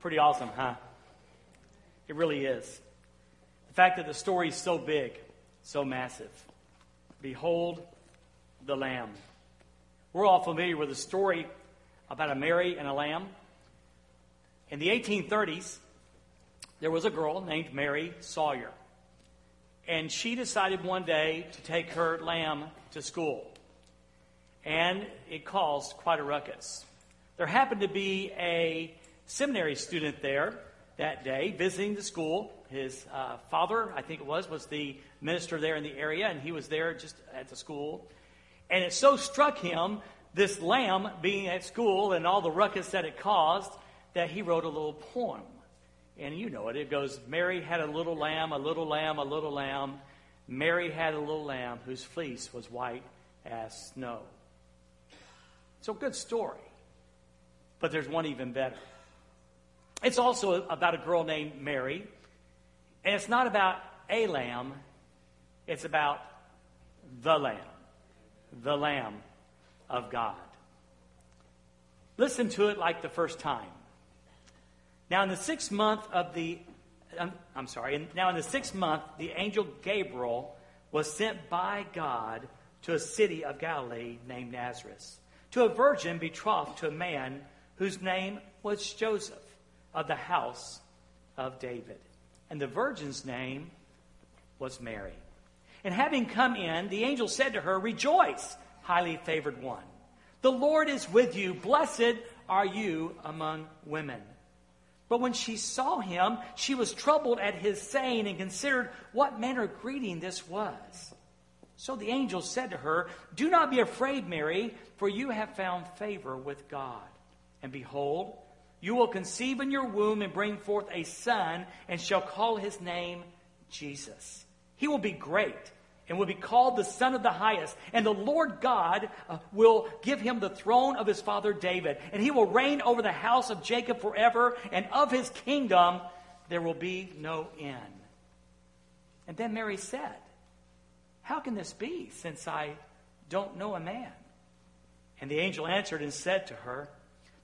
Pretty awesome, huh? It really is. The fact that the story is so big, so massive. Behold the Lamb. We're all familiar with the story about a Mary and a lamb. In the 1830s, there was a girl named Mary Sawyer. And she decided one day to take her lamb to school. And it caused quite a ruckus. There happened to be a seminary student there that day visiting the school. His uh, father, I think it was, was the minister there in the area, and he was there just at the school. And it so struck him, this lamb being at school and all the ruckus that it caused, that he wrote a little poem. And you know it. It goes, Mary had a little lamb, a little lamb, a little lamb. Mary had a little lamb whose fleece was white as snow. So, good story. But there's one even better. It's also about a girl named Mary. And it's not about a lamb, it's about the lamb, the lamb of God. Listen to it like the first time. Now, in the sixth month of the, I'm, I'm sorry, now in the sixth month, the angel Gabriel was sent by God to a city of Galilee named Nazareth, to a virgin betrothed to a man whose name was Joseph of the house of David. And the virgin's name was Mary. And having come in, the angel said to her, Rejoice, highly favored one. The Lord is with you. Blessed are you among women. But when she saw him, she was troubled at his saying and considered what manner of greeting this was. So the angel said to her, Do not be afraid, Mary, for you have found favor with God. And behold, you will conceive in your womb and bring forth a son, and shall call his name Jesus. He will be great and will be called the Son of the Highest. And the Lord God uh, will give him the throne of his father David, and he will reign over the house of Jacob forever, and of his kingdom there will be no end. And then Mary said, How can this be, since I don't know a man? And the angel answered and said to her,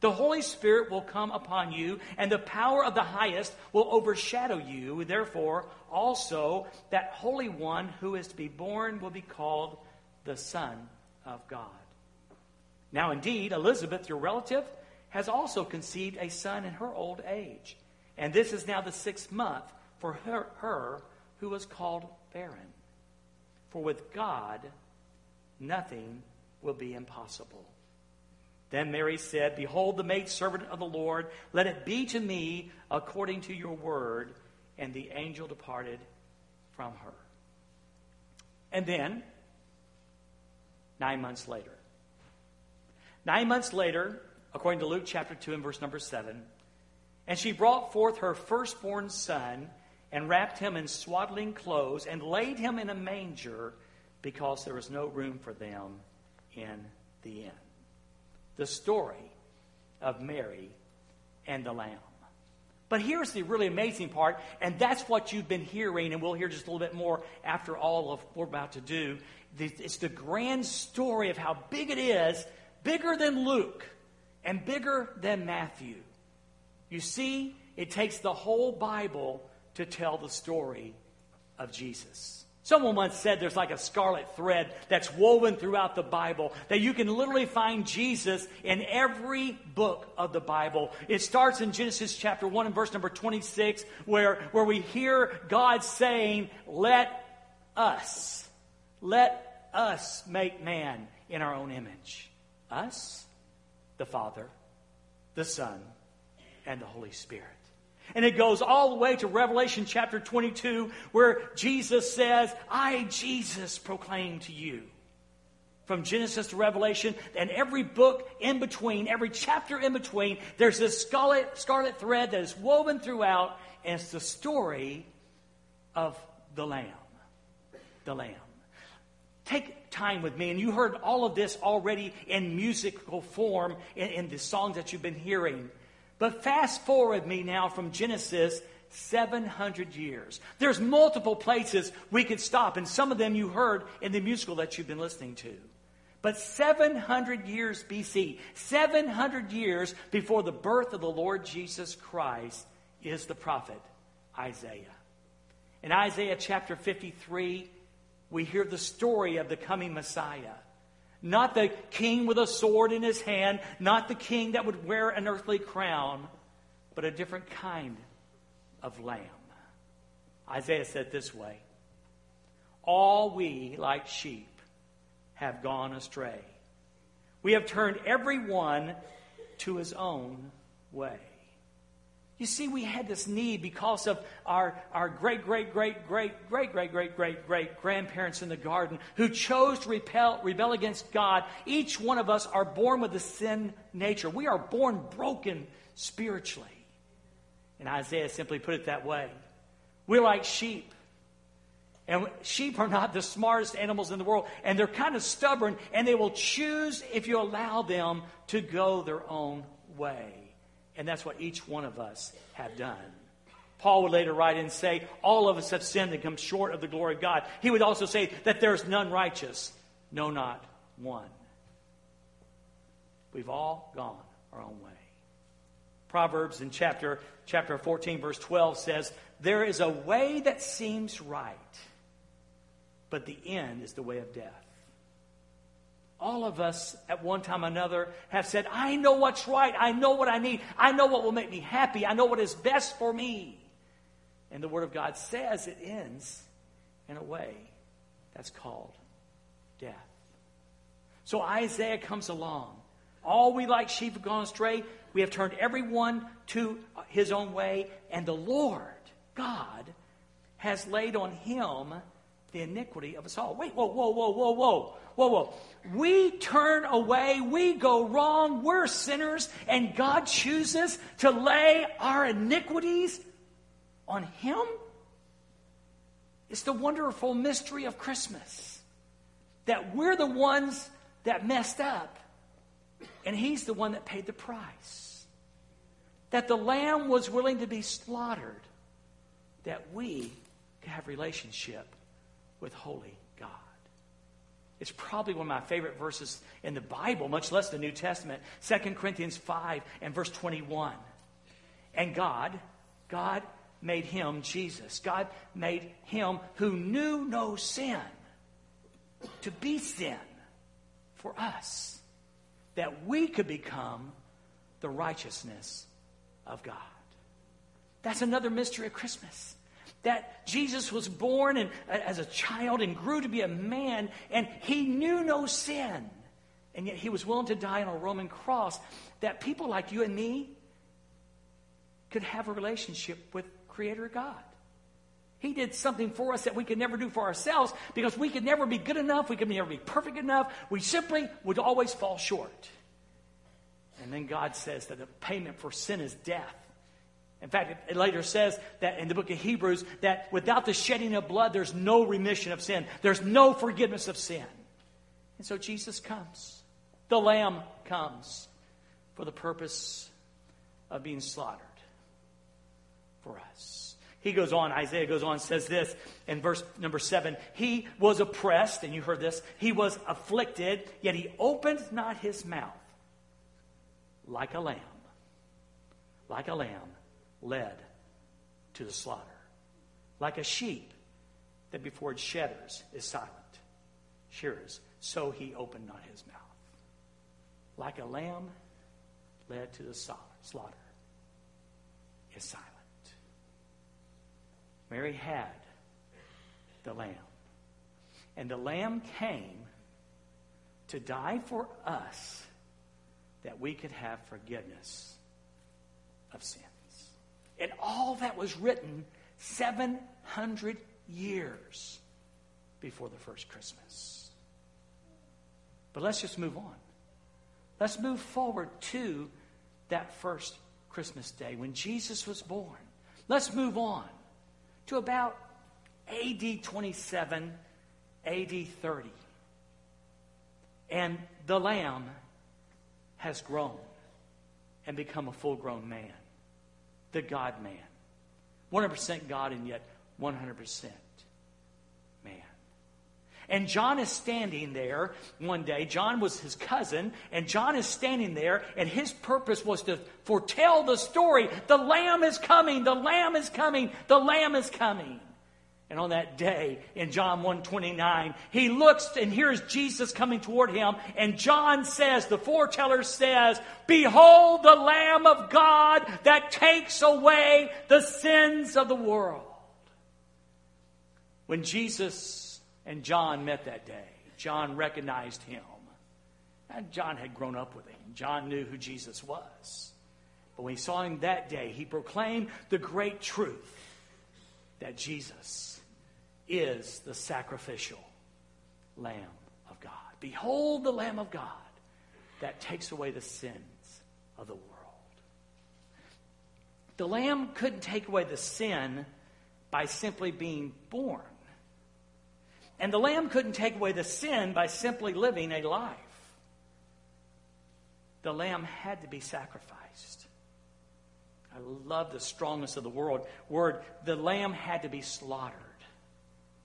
the Holy Spirit will come upon you, and the power of the highest will overshadow you. Therefore, also, that Holy One who is to be born will be called the Son of God. Now, indeed, Elizabeth, your relative, has also conceived a son in her old age. And this is now the sixth month for her, her who was called barren. For with God, nothing will be impossible. Then Mary said, Behold, the maidservant of the Lord, let it be to me according to your word. And the angel departed from her. And then, nine months later, nine months later, according to Luke chapter 2 and verse number 7, and she brought forth her firstborn son and wrapped him in swaddling clothes and laid him in a manger because there was no room for them in the inn the story of Mary and the Lamb. But here's the really amazing part, and that's what you've been hearing, and we'll hear just a little bit more after all of what we're about to do. It's the grand story of how big it is, bigger than Luke and bigger than Matthew. You see, it takes the whole Bible to tell the story of Jesus. Someone once said there's like a scarlet thread that's woven throughout the Bible, that you can literally find Jesus in every book of the Bible. It starts in Genesis chapter 1 and verse number 26, where, where we hear God saying, Let us, let us make man in our own image. Us, the Father, the Son, and the Holy Spirit. And it goes all the way to Revelation chapter 22, where Jesus says, I, Jesus, proclaim to you. From Genesis to Revelation, and every book in between, every chapter in between, there's this scarlet, scarlet thread that is woven throughout, and it's the story of the Lamb. The Lamb. Take time with me, and you heard all of this already in musical form in, in the songs that you've been hearing. But fast forward me now from Genesis 700 years. There's multiple places we could stop, and some of them you heard in the musical that you've been listening to. But 700 years BC, 700 years before the birth of the Lord Jesus Christ, is the prophet Isaiah. In Isaiah chapter 53, we hear the story of the coming Messiah. Not the king with a sword in his hand, not the king that would wear an earthly crown, but a different kind of lamb. Isaiah said this way All we, like sheep, have gone astray. We have turned every one to his own way. You see, we had this need because of our, our great, great, great, great, great, great, great, great, great grandparents in the garden who chose to repel, rebel against God. Each one of us are born with a sin nature. We are born broken spiritually. And Isaiah simply put it that way. We're like sheep. And sheep are not the smartest animals in the world. And they're kind of stubborn, and they will choose if you allow them to go their own way. And that's what each one of us have done. Paul would later write and say, All of us have sinned and come short of the glory of God. He would also say that there's none righteous, no, not one. We've all gone our own way. Proverbs in chapter, chapter 14, verse 12 says, There is a way that seems right, but the end is the way of death all of us at one time or another have said, I know what's right. I know what I need. I know what will make me happy. I know what is best for me. And the Word of God says it ends in a way that's called death. So Isaiah comes along. All we like sheep have gone astray. We have turned everyone to his own way. And the Lord, God, has laid on him the iniquity of us all. Wait, whoa, whoa, whoa, whoa, whoa, whoa, whoa. We turn away, we go wrong, we're sinners, and God chooses to lay our iniquities on Him? It's the wonderful mystery of Christmas that we're the ones that messed up, and He's the one that paid the price. That the Lamb was willing to be slaughtered, that we could have relationship with holy God. It's probably one of my favorite verses in the Bible, much less the New Testament. 2 Corinthians 5 and verse 21. And God, God made him Jesus. God made him who knew no sin to be sin for us, that we could become the righteousness of God. That's another mystery of Christmas that Jesus was born and, uh, as a child and grew to be a man, and he knew no sin. And yet he was willing to die on a Roman cross that people like you and me could have a relationship with Creator God. He did something for us that we could never do for ourselves because we could never be good enough. We could never be perfect enough. We simply would always fall short. And then God says that the payment for sin is death. In fact, it later says that in the book of Hebrews that without the shedding of blood, there's no remission of sin. There's no forgiveness of sin. And so Jesus comes. The Lamb comes for the purpose of being slaughtered for us. He goes on, Isaiah goes on, says this in verse number seven He was oppressed, and you heard this, he was afflicted, yet he opened not his mouth like a lamb. Like a lamb led to the slaughter. Like a sheep that before it shedders is silent, shears, so he opened not his mouth. Like a lamb led to the slaughter is silent. Mary had the lamb. And the lamb came to die for us that we could have forgiveness of sin. And all that was written 700 years before the first Christmas. But let's just move on. Let's move forward to that first Christmas day when Jesus was born. Let's move on to about AD 27, AD 30. And the Lamb has grown and become a full grown man the God man. 100% God and yet 100% man. And John is standing there one day. John was his cousin, and John is standing there, and his purpose was to foretell the story. The Lamb is coming, the Lamb is coming, the Lamb is coming. And on that day in John 129, he looks and hears Jesus coming toward him. And John says, the foreteller says, Behold the Lamb of God that takes away the sins of the world. When Jesus and John met that day, John recognized him. And John had grown up with him. John knew who Jesus was. But when he saw him that day, he proclaimed the great truth that Jesus is the sacrificial Lamb of God. Behold the Lamb of God that takes away the sins of the world. The Lamb couldn't take away the sin by simply being born. And the Lamb couldn't take away the sin by simply living a life. The Lamb had to be sacrificed. I love the strongness of the word. Word, the Lamb had to be slaughtered.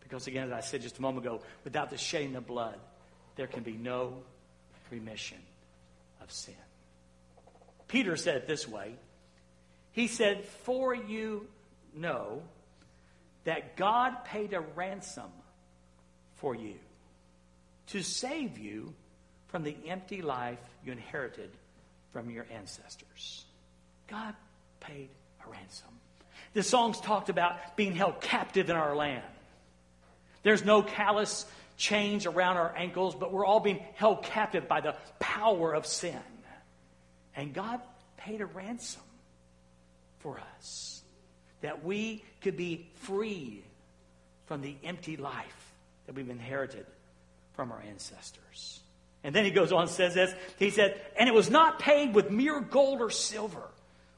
Because again, as I said just a moment ago, without the shedding of blood, there can be no remission of sin. Peter said it this way He said, For you know that God paid a ransom for you to save you from the empty life you inherited from your ancestors. God paid a ransom. The songs talked about being held captive in our land. There's no callous chains around our ankles, but we're all being held captive by the power of sin. And God paid a ransom for us that we could be free from the empty life that we've inherited from our ancestors. And then he goes on and says this. He said, And it was not paid with mere gold or silver,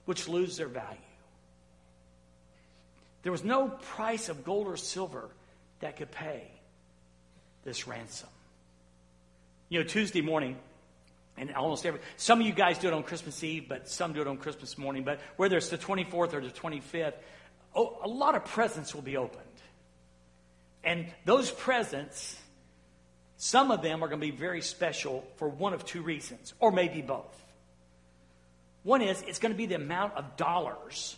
which lose their value. There was no price of gold or silver that could pay this ransom. You know, Tuesday morning, and almost every, some of you guys do it on Christmas Eve, but some do it on Christmas morning, but whether it's the 24th or the 25th, oh, a lot of presents will be opened. And those presents, some of them are going to be very special for one of two reasons, or maybe both. One is it's going to be the amount of dollars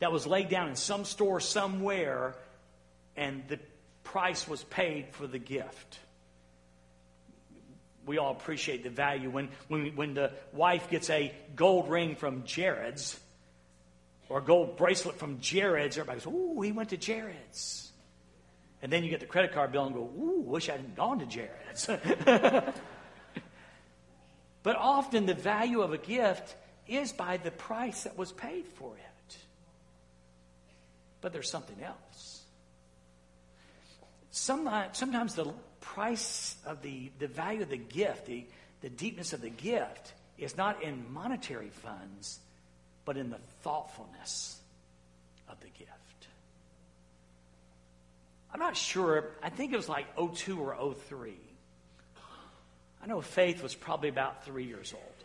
that was laid down in some store somewhere, and the price was paid for the gift. We all appreciate the value when, when, when the wife gets a gold ring from Jared's or a gold bracelet from Jared's. Everybody goes, Ooh, he went to Jared's. And then you get the credit card bill and go, Ooh, wish I hadn't gone to Jared's. but often the value of a gift is by the price that was paid for it. But there's something else. Sometimes, uh, sometimes the price of the, the value of the gift, the, the deepness of the gift, is not in monetary funds, but in the thoughtfulness of the gift. I'm not sure. I think it was like 02 or 03. I know Faith was probably about three years old.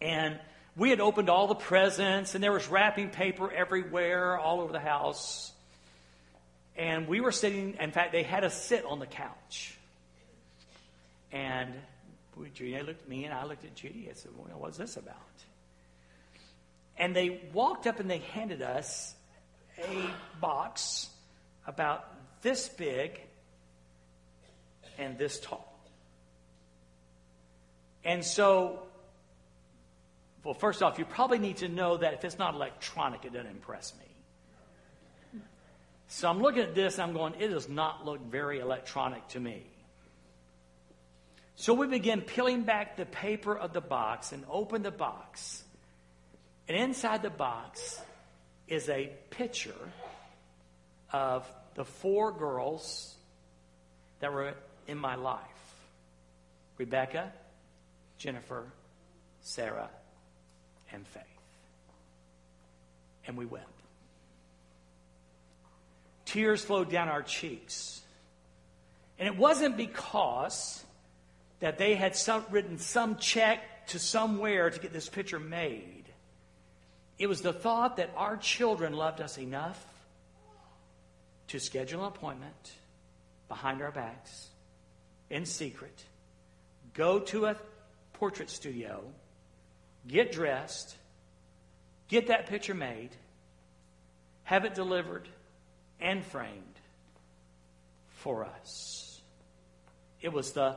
And we had opened all the presents, and there was wrapping paper everywhere, all over the house. And we were sitting, in fact, they had us sit on the couch. And Judy looked at me and I looked at Judy. I said, well, what's this about? And they walked up and they handed us a box about this big and this tall. And so, well, first off, you probably need to know that if it's not electronic, it doesn't impress me. So I'm looking at this I'm going, it does not look very electronic to me. So we begin peeling back the paper of the box and open the box. And inside the box is a picture of the four girls that were in my life Rebecca, Jennifer, Sarah, and Faith. And we wept. Tears flowed down our cheeks. And it wasn't because that they had some, written some check to somewhere to get this picture made. It was the thought that our children loved us enough to schedule an appointment behind our backs, in secret, go to a portrait studio, get dressed, get that picture made, have it delivered and framed for us. It was the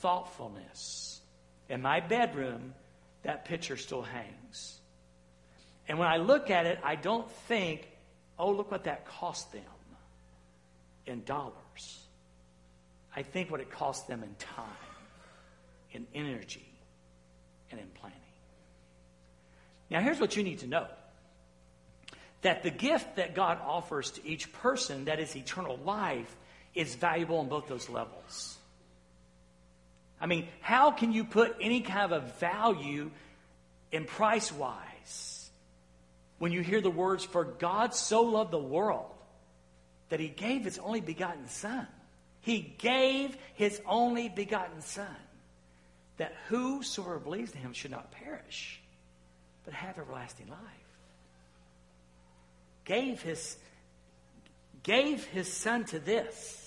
thoughtfulness. In my bedroom, that picture still hangs. And when I look at it, I don't think, oh, look what that cost them in dollars. I think what it cost them in time, in energy, and in planning. Now, here's what you need to know that the gift that God offers to each person, that is eternal life, is valuable on both those levels. I mean, how can you put any kind of a value in price wise when you hear the words, For God so loved the world that he gave his only begotten Son? He gave his only begotten Son that whosoever believes in him should not perish, but have everlasting life. Gave his, gave his son to this.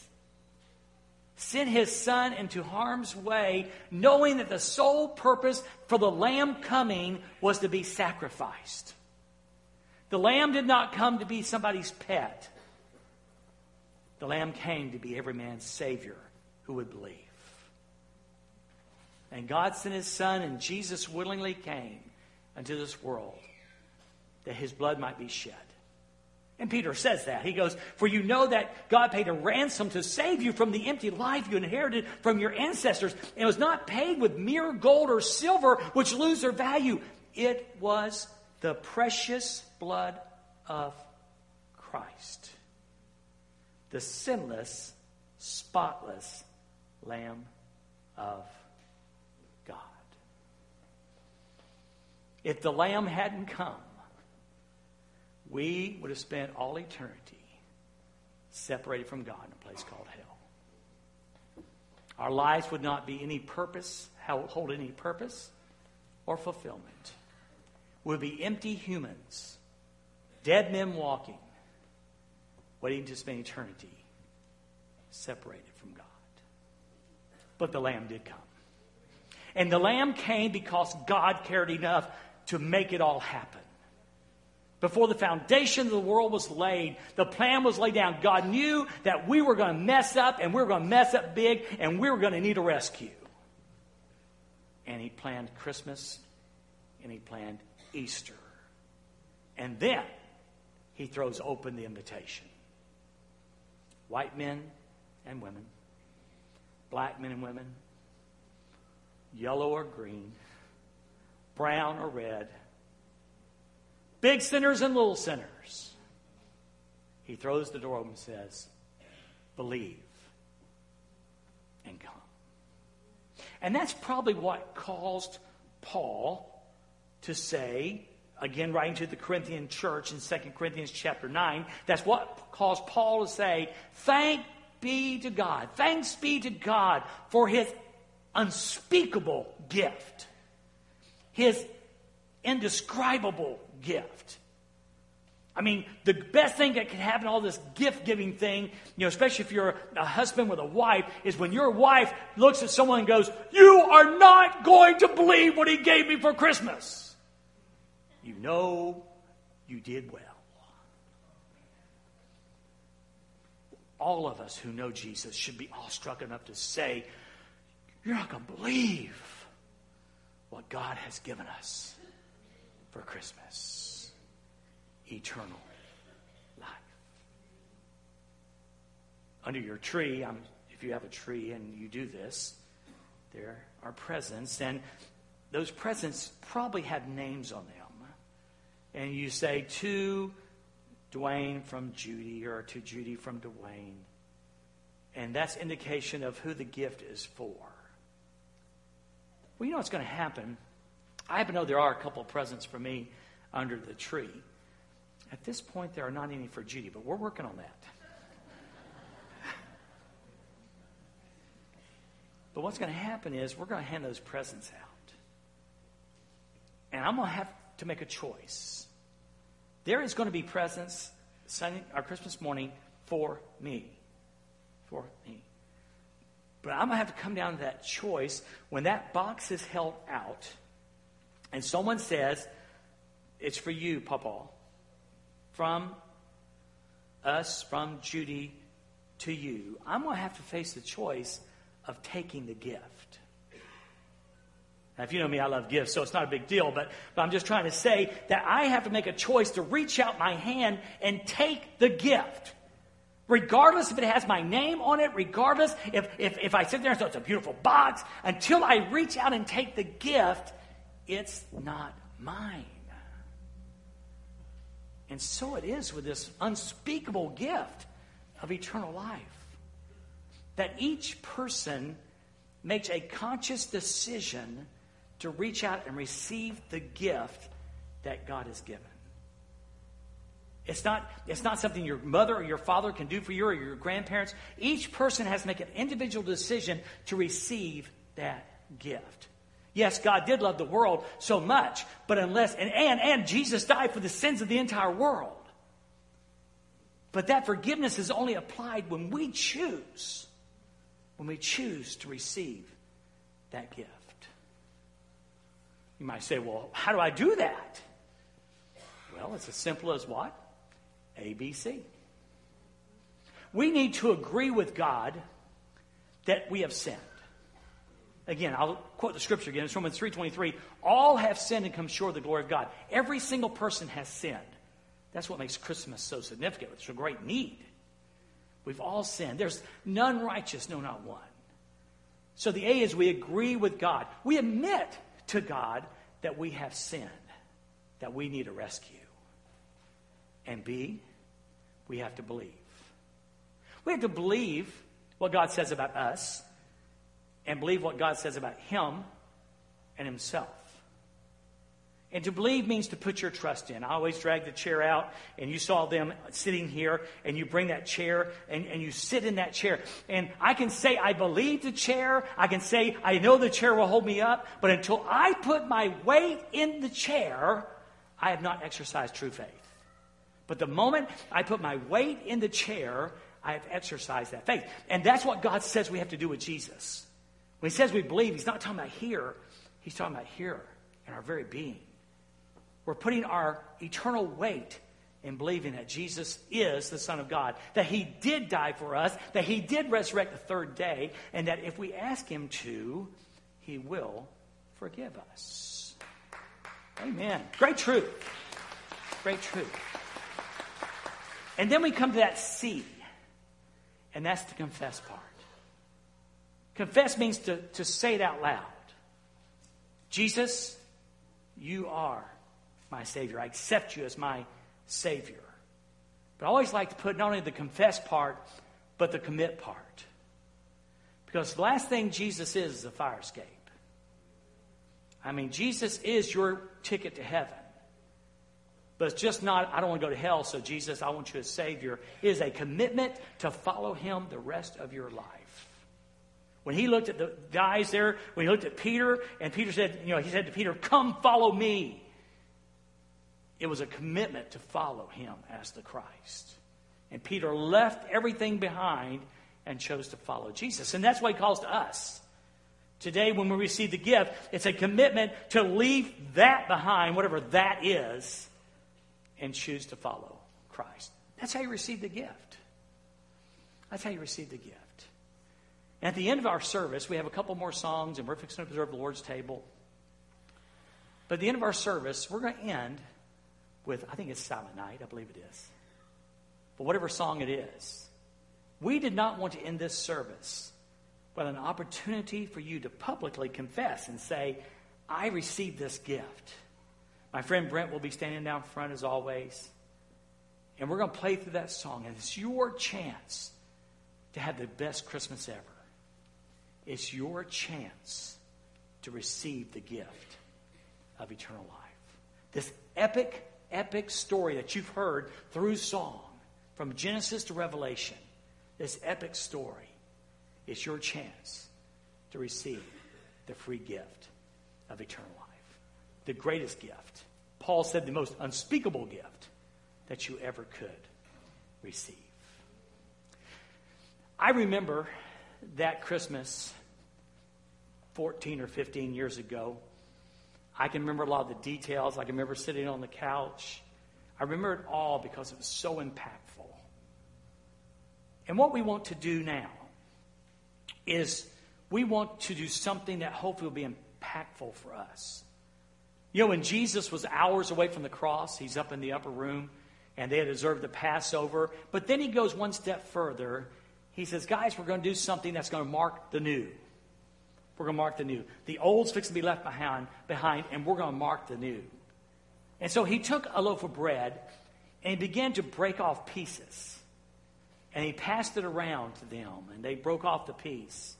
Sent his son into harm's way, knowing that the sole purpose for the lamb coming was to be sacrificed. The lamb did not come to be somebody's pet. The lamb came to be every man's savior who would believe. And God sent his son, and Jesus willingly came into this world that his blood might be shed. And Peter says that. He goes, For you know that God paid a ransom to save you from the empty life you inherited from your ancestors. And it was not paid with mere gold or silver, which lose their value. It was the precious blood of Christ, the sinless, spotless Lamb of God. If the Lamb hadn't come, we would have spent all eternity separated from God in a place called hell. Our lives would not be any purpose, hold any purpose or fulfillment. We would be empty humans, dead men walking, waiting to spend eternity separated from God. But the Lamb did come. And the Lamb came because God cared enough to make it all happen. Before the foundation of the world was laid, the plan was laid down. God knew that we were going to mess up and we were going to mess up big and we were going to need a rescue. And He planned Christmas and He planned Easter. And then He throws open the invitation. White men and women, black men and women, yellow or green, brown or red big sinners and little sinners. He throws the door open and says, Believe and come. And that's probably what caused Paul to say, again, writing to the Corinthian church in 2 Corinthians chapter 9, that's what caused Paul to say, Thank be to God. Thanks be to God for his unspeakable gift, his indescribable gift. I mean, the best thing that can happen, all this gift giving thing, you know, especially if you're a husband with a wife, is when your wife looks at someone and goes, You are not going to believe what he gave me for Christmas. You know you did well. All of us who know Jesus should be awestruck enough to say, You're not going to believe what God has given us for Christmas eternal life. Under your tree, I'm, if you have a tree and you do this, there are presents, and those presents probably have names on them. And you say to Dwayne from Judy or to Judy from Dwayne. And that's indication of who the gift is for. Well, you know what's going to happen I happen to know there are a couple of presents for me under the tree. At this point, there are not any for Judy, but we're working on that. But what's going to happen is we're going to hand those presents out. And I'm going to have to make a choice. There is going to be presents Sunday or Christmas morning for me. for me. But I'm going to have to come down to that choice when that box is held out and someone says, It's for you, Papa. From us, from Judy to you. I'm going to have to face the choice of taking the gift. Now, if you know me, I love gifts, so it's not a big deal, but, but I'm just trying to say that I have to make a choice to reach out my hand and take the gift. Regardless if it has my name on it, regardless if, if, if I sit there and say it's a beautiful box, until I reach out and take the gift, it's not mine. And so it is with this unspeakable gift of eternal life. That each person makes a conscious decision to reach out and receive the gift that God has given. It's not, it's not something your mother or your father can do for you or your grandparents. Each person has to make an individual decision to receive that gift. Yes, God did love the world so much, but unless, and, and, and Jesus died for the sins of the entire world. But that forgiveness is only applied when we choose, when we choose to receive that gift. You might say, well, how do I do that? Well, it's as simple as what? ABC. We need to agree with God that we have sinned. Again, I'll quote the scripture again. It's Romans 3.23. All have sinned and come short of the glory of God. Every single person has sinned. That's what makes Christmas so significant. It's a great need. We've all sinned. There's none righteous, no, not one. So the A is we agree with God. We admit to God that we have sinned, that we need a rescue. And B, we have to believe. We have to believe what God says about us and believe what God says about Him and Himself. And to believe means to put your trust in. I always drag the chair out, and you saw them sitting here, and you bring that chair, and, and you sit in that chair. And I can say, I believe the chair. I can say, I know the chair will hold me up. But until I put my weight in the chair, I have not exercised true faith. But the moment I put my weight in the chair, I have exercised that faith. And that's what God says we have to do with Jesus. When he says we believe, he's not talking about here, he's talking about here in our very being. We're putting our eternal weight in believing that Jesus is the Son of God, that He did die for us, that He did resurrect the third day, and that if we ask Him to, He will forgive us. Amen. Great truth. Great truth. And then we come to that C, and that's the confess part. Confess means to, to say it out loud. Jesus, you are my Savior. I accept you as my Savior. But I always like to put not only the confess part, but the commit part. Because the last thing Jesus is is a fire escape. I mean, Jesus is your ticket to heaven. But it's just not, I don't want to go to hell, so Jesus, I want you as Savior. It is a commitment to follow Him the rest of your life. When he looked at the guys there, when he looked at Peter, and Peter said, you know, he said to Peter, Come follow me. It was a commitment to follow him as the Christ. And Peter left everything behind and chose to follow Jesus. And that's what he calls to us. Today, when we receive the gift, it's a commitment to leave that behind, whatever that is, and choose to follow Christ. That's how you receive the gift. That's how you receive the gift. At the end of our service, we have a couple more songs, and we're fixing to observe the Lord's table. But at the end of our service, we're going to end with, I think it's Silent Night, I believe it is. But whatever song it is, we did not want to end this service with an opportunity for you to publicly confess and say, I received this gift. My friend Brent will be standing down front as always. And we're going to play through that song. And it's your chance to have the best Christmas ever. It's your chance to receive the gift of eternal life. This epic epic story that you've heard through song, from Genesis to Revelation, this epic story is your chance to receive the free gift of eternal life. The greatest gift. Paul said the most unspeakable gift that you ever could receive. I remember that Christmas 14 or 15 years ago. I can remember a lot of the details. I can remember sitting on the couch. I remember it all because it was so impactful. And what we want to do now is we want to do something that hopefully will be impactful for us. You know, when Jesus was hours away from the cross, he's up in the upper room and they had observed the Passover. But then he goes one step further. He says, Guys, we're going to do something that's going to mark the new. We're going to mark the new. The old's fixing to be left behind, behind, and we're going to mark the new. And so he took a loaf of bread and he began to break off pieces. And he passed it around to them, and they broke off the piece.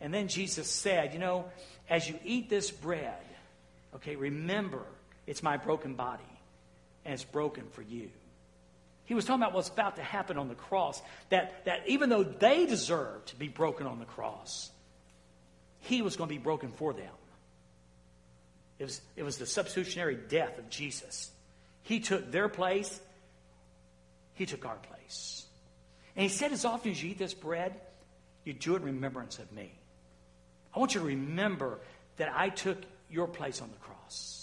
And then Jesus said, You know, as you eat this bread, okay, remember it's my broken body, and it's broken for you. He was talking about what's about to happen on the cross. That, that even though they deserved to be broken on the cross, he was going to be broken for them. It was, it was the substitutionary death of Jesus. He took their place, He took our place. And He said, as often as you eat this bread, you do it in remembrance of me. I want you to remember that I took your place on the cross.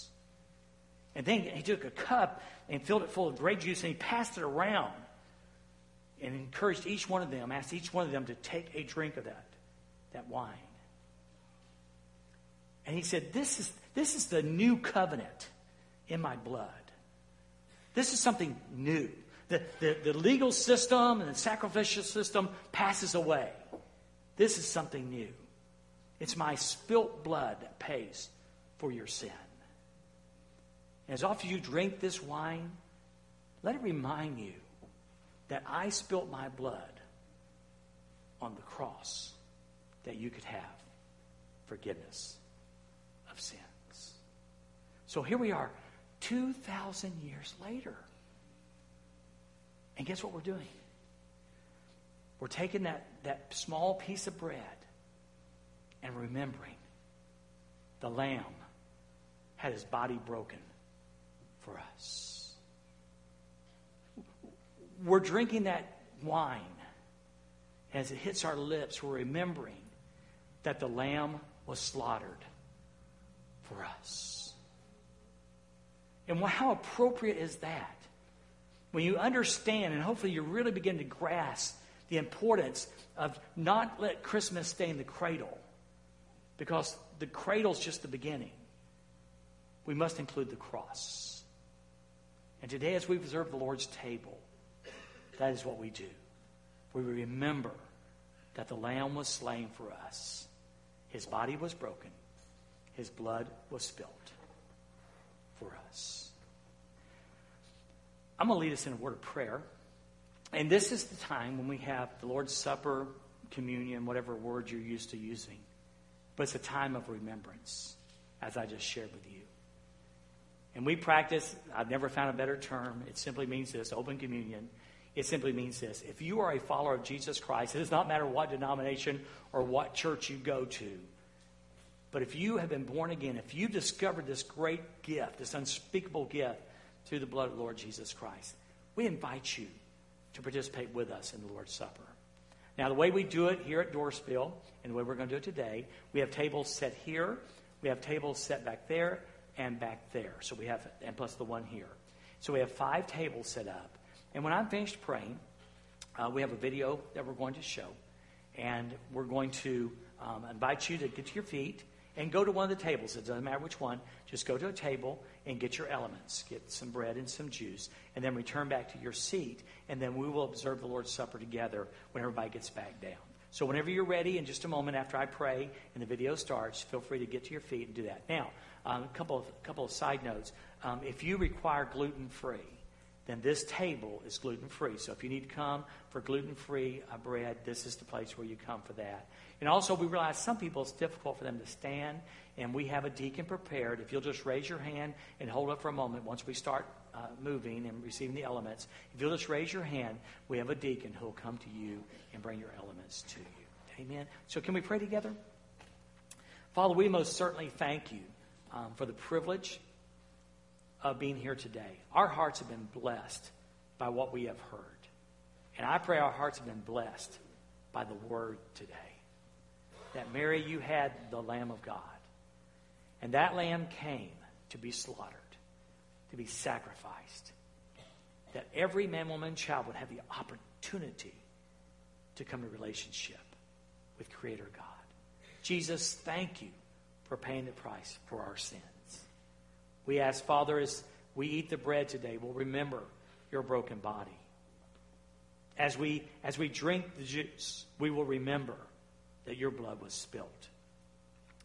And then He took a cup and filled it full of grape juice and He passed it around and encouraged each one of them, asked each one of them to take a drink of that, that wine. And he said, This is, this is the new covenant in my blood. This is something new. The, the, the legal system and the sacrificial system passes away. This is something new. It's my spilt blood that pays for your sin. As often as you drink this wine, let it remind you that I spilt my blood on the cross that you could have forgiveness of sins. So here we are, 2,000 years later. And guess what we're doing? We're taking that, that small piece of bread and remembering the Lamb had his body broken for us. We're drinking that wine. As it hits our lips, we're remembering that the Lamb was slaughtered for us. And how appropriate is that? When you understand, and hopefully you really begin to grasp the importance of not let Christmas stay in the cradle, because the cradle's just the beginning. We must include the cross. And today, as we observe the Lord's table, that is what we do. We remember that the Lamb was slain for us, His body was broken, his blood was spilt for us. I'm going to lead us in a word of prayer. And this is the time when we have the Lord's Supper, communion, whatever word you're used to using. But it's a time of remembrance, as I just shared with you. And we practice, I've never found a better term. It simply means this open communion. It simply means this. If you are a follower of Jesus Christ, it does not matter what denomination or what church you go to, but if you have been born again, if you discovered this great gift, this unspeakable gift through the blood of the Lord Jesus Christ, we invite you to participate with us in the Lord's Supper. Now, the way we do it here at Dorrisville, and the way we're going to do it today, we have tables set here, we have tables set back there, and back there. So we have, and plus the one here. So we have five tables set up. And when I'm finished praying, uh, we have a video that we're going to show. And we're going to um, invite you to get to your feet and go to one of the tables. It doesn't matter which one. Just go to a table and get your elements. Get some bread and some juice, and then return back to your seat. And then we will observe the Lord's Supper together when everybody gets back down. So whenever you're ready, in just a moment after I pray and the video starts, feel free to get to your feet and do that. Now, um, a couple of couple of side notes. Um, if you require gluten free, then this table is gluten free. So if you need to come for gluten free uh, bread, this is the place where you come for that. And also, we realize some people it's difficult for them to stand, and we have a deacon prepared. If you'll just raise your hand and hold up for a moment once we start uh, moving and receiving the elements, if you'll just raise your hand, we have a deacon who will come to you and bring your elements to you. Amen. So, can we pray together? Father, we most certainly thank you um, for the privilege of being here today. Our hearts have been blessed by what we have heard. And I pray our hearts have been blessed by the word today. That, Mary, you had the Lamb of God. And that lamb came to be slaughtered, to be sacrificed. That every man, woman, child would have the opportunity to come to relationship with Creator God. Jesus, thank you for paying the price for our sins. We ask, Father, as we eat the bread today, we'll remember your broken body. As we, as we drink the juice, we will remember that your blood was spilt,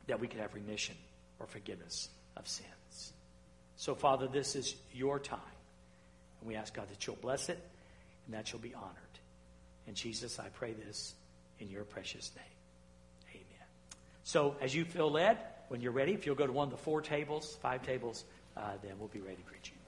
that we could have remission or forgiveness of sins. So, Father, this is your time. And we ask, God, that you'll bless it and that you'll be honored. And Jesus, I pray this in your precious name. Amen. So, as you feel led, when you're ready, if you'll go to one of the four tables, five tables, uh, then we'll be ready to greet you.